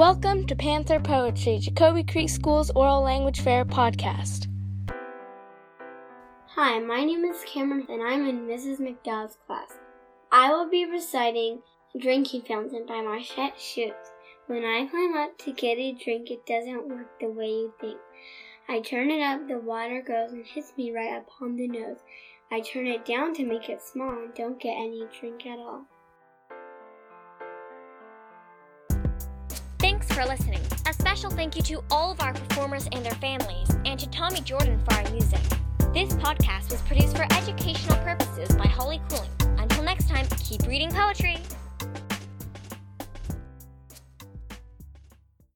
Welcome to Panther Poetry, Jacoby Creek School's Oral Language Fair podcast. Hi, my name is Cameron and I'm in Mrs. McDowell's class. I will be reciting Drinking Fountain by Marchette Chute. When I climb up to get a drink, it doesn't work the way you think. I turn it up, the water goes and hits me right upon the nose. I turn it down to make it small and don't get any drink at all. For listening. A special thank you to all of our performers and their families, and to Tommy Jordan for our music. This podcast was produced for educational purposes by Holly Cooling. Until next time, keep reading poetry.